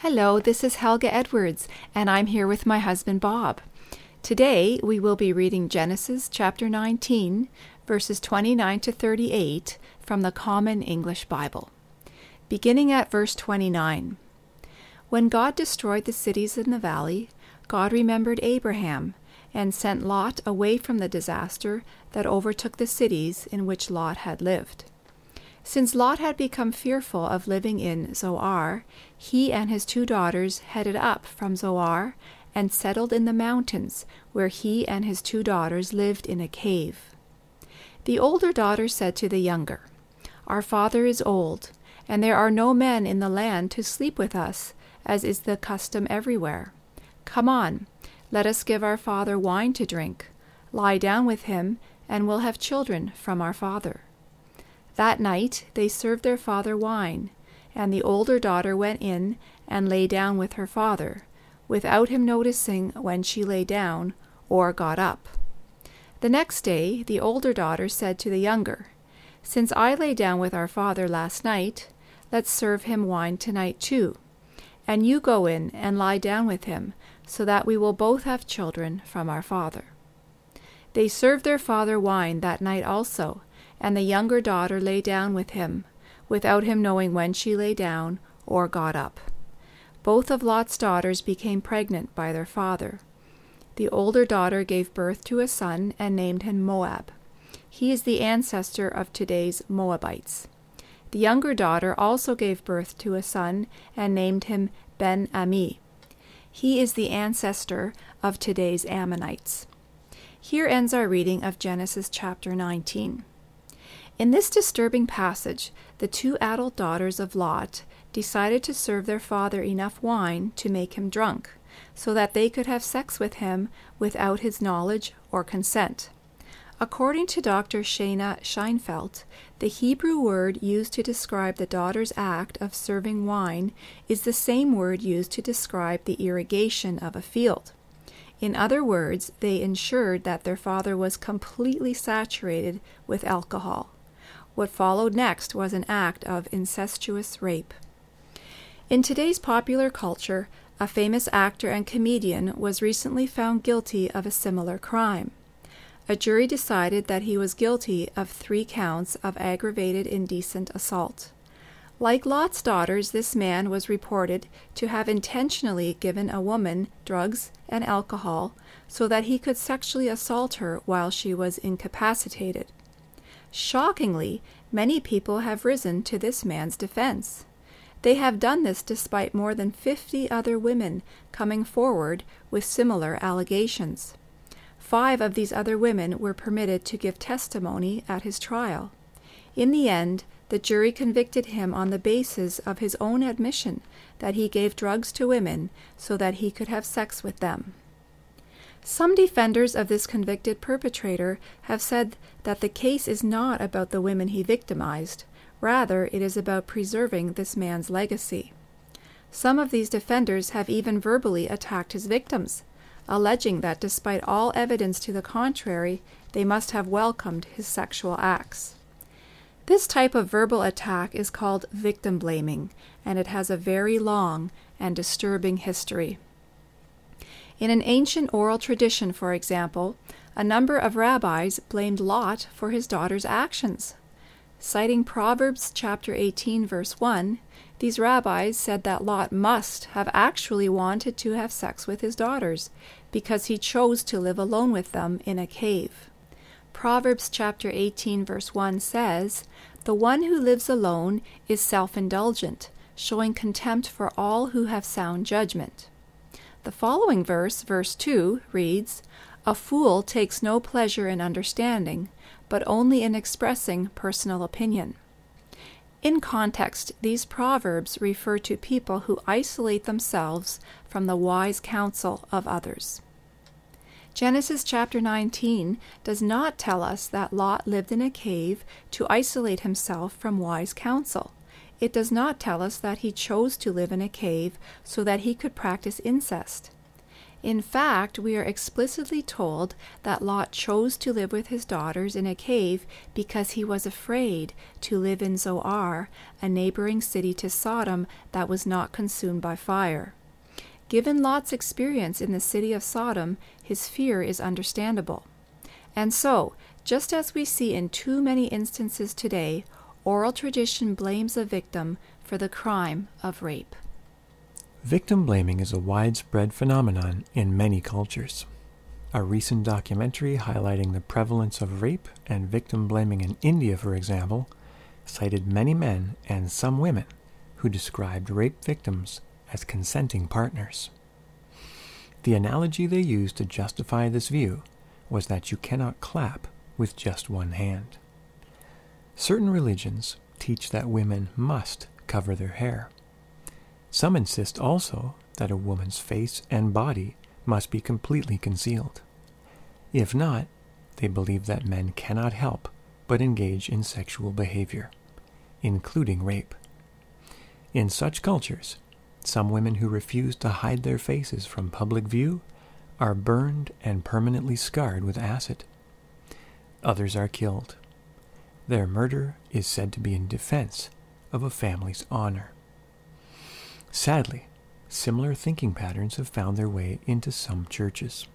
Hello, this is Helga Edwards, and I'm here with my husband Bob. Today we will be reading Genesis chapter 19, verses 29 to 38 from the Common English Bible. Beginning at verse 29. When God destroyed the cities in the valley, God remembered Abraham and sent Lot away from the disaster that overtook the cities in which Lot had lived. Since Lot had become fearful of living in Zoar, he and his two daughters headed up from Zoar and settled in the mountains, where he and his two daughters lived in a cave. The older daughter said to the younger, Our father is old, and there are no men in the land to sleep with us, as is the custom everywhere. Come on, let us give our father wine to drink. Lie down with him, and we'll have children from our father. That night they served their father wine, and the older daughter went in and lay down with her father, without him noticing when she lay down or got up. The next day the older daughter said to the younger, Since I lay down with our father last night, let's serve him wine tonight too. And you go in and lie down with him, so that we will both have children from our father. They served their father wine that night also, and the younger daughter lay down with him, without him knowing when she lay down or got up. Both of Lot's daughters became pregnant by their father. The older daughter gave birth to a son and named him Moab. He is the ancestor of today's Moabites. The younger daughter also gave birth to a son and named him Ben Ami. He is the ancestor of today's Ammonites. Here ends our reading of Genesis chapter 19. In this disturbing passage, the two adult daughters of Lot decided to serve their father enough wine to make him drunk, so that they could have sex with him without his knowledge or consent. According to Dr. Shayna Sheinfeld, the Hebrew word used to describe the daughter's act of serving wine is the same word used to describe the irrigation of a field. In other words, they ensured that their father was completely saturated with alcohol. What followed next was an act of incestuous rape. In today's popular culture, a famous actor and comedian was recently found guilty of a similar crime. A jury decided that he was guilty of three counts of aggravated indecent assault. Like Lot's daughters, this man was reported to have intentionally given a woman drugs and alcohol so that he could sexually assault her while she was incapacitated. Shockingly, many people have risen to this man's defense. They have done this despite more than 50 other women coming forward with similar allegations. Five of these other women were permitted to give testimony at his trial. In the end, the jury convicted him on the basis of his own admission that he gave drugs to women so that he could have sex with them. Some defenders of this convicted perpetrator have said that the case is not about the women he victimized, rather, it is about preserving this man's legacy. Some of these defenders have even verbally attacked his victims, alleging that despite all evidence to the contrary, they must have welcomed his sexual acts. This type of verbal attack is called victim blaming, and it has a very long and disturbing history. In an ancient oral tradition, for example, a number of rabbis blamed Lot for his daughter's actions. Citing Proverbs chapter 18 verse 1, these rabbis said that Lot must have actually wanted to have sex with his daughters because he chose to live alone with them in a cave. Proverbs chapter 18 verse 1 says, "The one who lives alone is self-indulgent, showing contempt for all who have sound judgment." The following verse, verse 2, reads A fool takes no pleasure in understanding, but only in expressing personal opinion. In context, these proverbs refer to people who isolate themselves from the wise counsel of others. Genesis chapter 19 does not tell us that Lot lived in a cave to isolate himself from wise counsel. It does not tell us that he chose to live in a cave so that he could practice incest. In fact, we are explicitly told that Lot chose to live with his daughters in a cave because he was afraid to live in Zoar, a neighboring city to Sodom that was not consumed by fire. Given Lot's experience in the city of Sodom, his fear is understandable. And so, just as we see in too many instances today, oral tradition blames a victim for the crime of rape. Victim blaming is a widespread phenomenon in many cultures. A recent documentary highlighting the prevalence of rape and victim blaming in India, for example, cited many men and some women who described rape victims as consenting partners. The analogy they used to justify this view was that you cannot clap with just one hand. Certain religions teach that women must cover their hair. Some insist also that a woman's face and body must be completely concealed. If not, they believe that men cannot help but engage in sexual behavior, including rape. In such cultures, some women who refuse to hide their faces from public view are burned and permanently scarred with acid. Others are killed. Their murder is said to be in defense of a family's honor. Sadly, similar thinking patterns have found their way into some churches.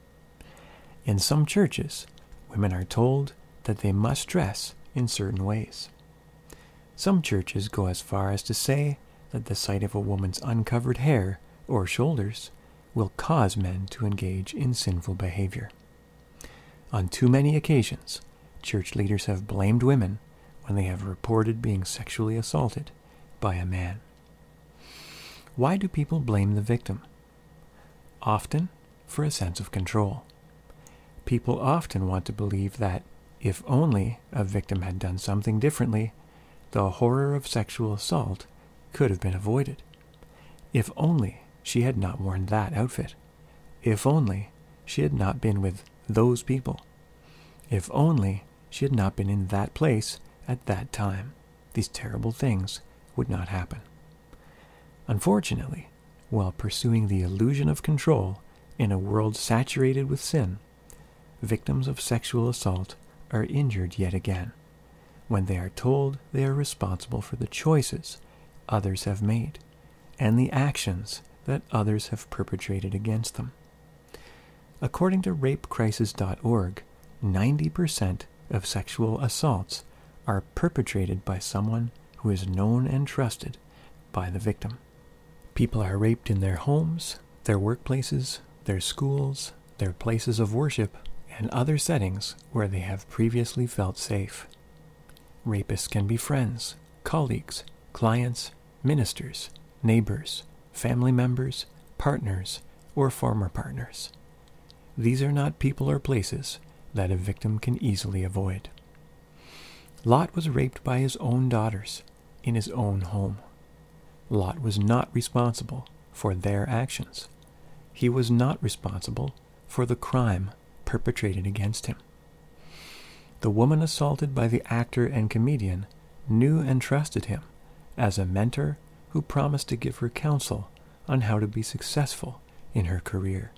In some churches, women are told that they must dress in certain ways. Some churches go as far as to say that the sight of a woman's uncovered hair or shoulders will cause men to engage in sinful behavior. On too many occasions, church leaders have blamed women when they have reported being sexually assaulted by a man. Why do people blame the victim? Often for a sense of control. People often want to believe that if only a victim had done something differently, the horror of sexual assault could have been avoided. If only she had not worn that outfit. If only she had not been with those people. If only she had not been in that place at that time, these terrible things would not happen. Unfortunately, while pursuing the illusion of control in a world saturated with sin, victims of sexual assault are injured yet again when they are told they are responsible for the choices others have made and the actions that others have perpetrated against them. According to rapecrisis.org, 90% of sexual assaults are perpetrated by someone who is known and trusted by the victim. People are raped in their homes, their workplaces, their schools, their places of worship, and other settings where they have previously felt safe. Rapists can be friends, colleagues, clients, ministers, neighbors, family members, partners, or former partners. These are not people or places that a victim can easily avoid. Lot was raped by his own daughters in his own home. Lot was not responsible for their actions. He was not responsible for the crime perpetrated against him. The woman assaulted by the actor and comedian knew and trusted him as a mentor who promised to give her counsel on how to be successful in her career.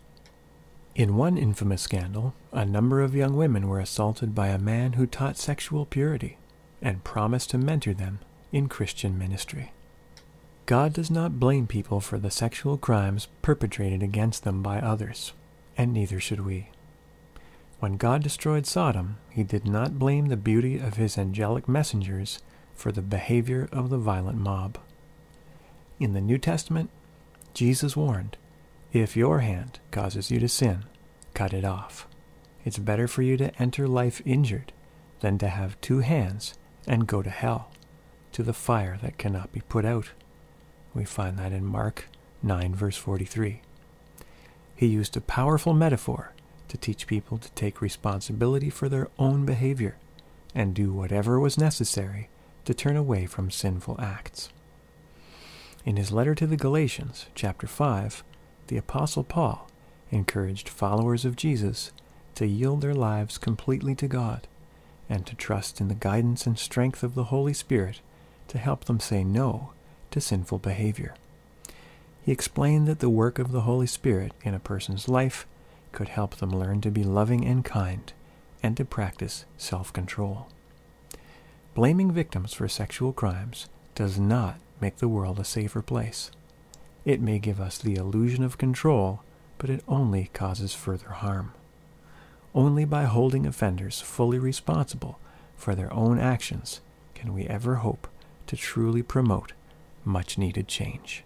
In one infamous scandal, a number of young women were assaulted by a man who taught sexual purity and promised to mentor them in Christian ministry. God does not blame people for the sexual crimes perpetrated against them by others, and neither should we. When God destroyed Sodom, he did not blame the beauty of his angelic messengers for the behavior of the violent mob. In the New Testament, Jesus warned, If your hand causes you to sin, cut it off. It's better for you to enter life injured than to have two hands and go to hell, to the fire that cannot be put out. We find that in Mark 9, verse 43. He used a powerful metaphor to teach people to take responsibility for their own behavior and do whatever was necessary to turn away from sinful acts. In his letter to the Galatians, chapter 5, the Apostle Paul encouraged followers of Jesus to yield their lives completely to God and to trust in the guidance and strength of the Holy Spirit to help them say no to sinful behavior. he explained that the work of the Holy Spirit in a person's life could help them learn to be loving and kind and to practice self-control. Blaming victims for sexual crimes does not make the world a safer place. It may give us the illusion of control, but it only causes further harm. Only by holding offenders fully responsible for their own actions can we ever hope to truly promote much needed change.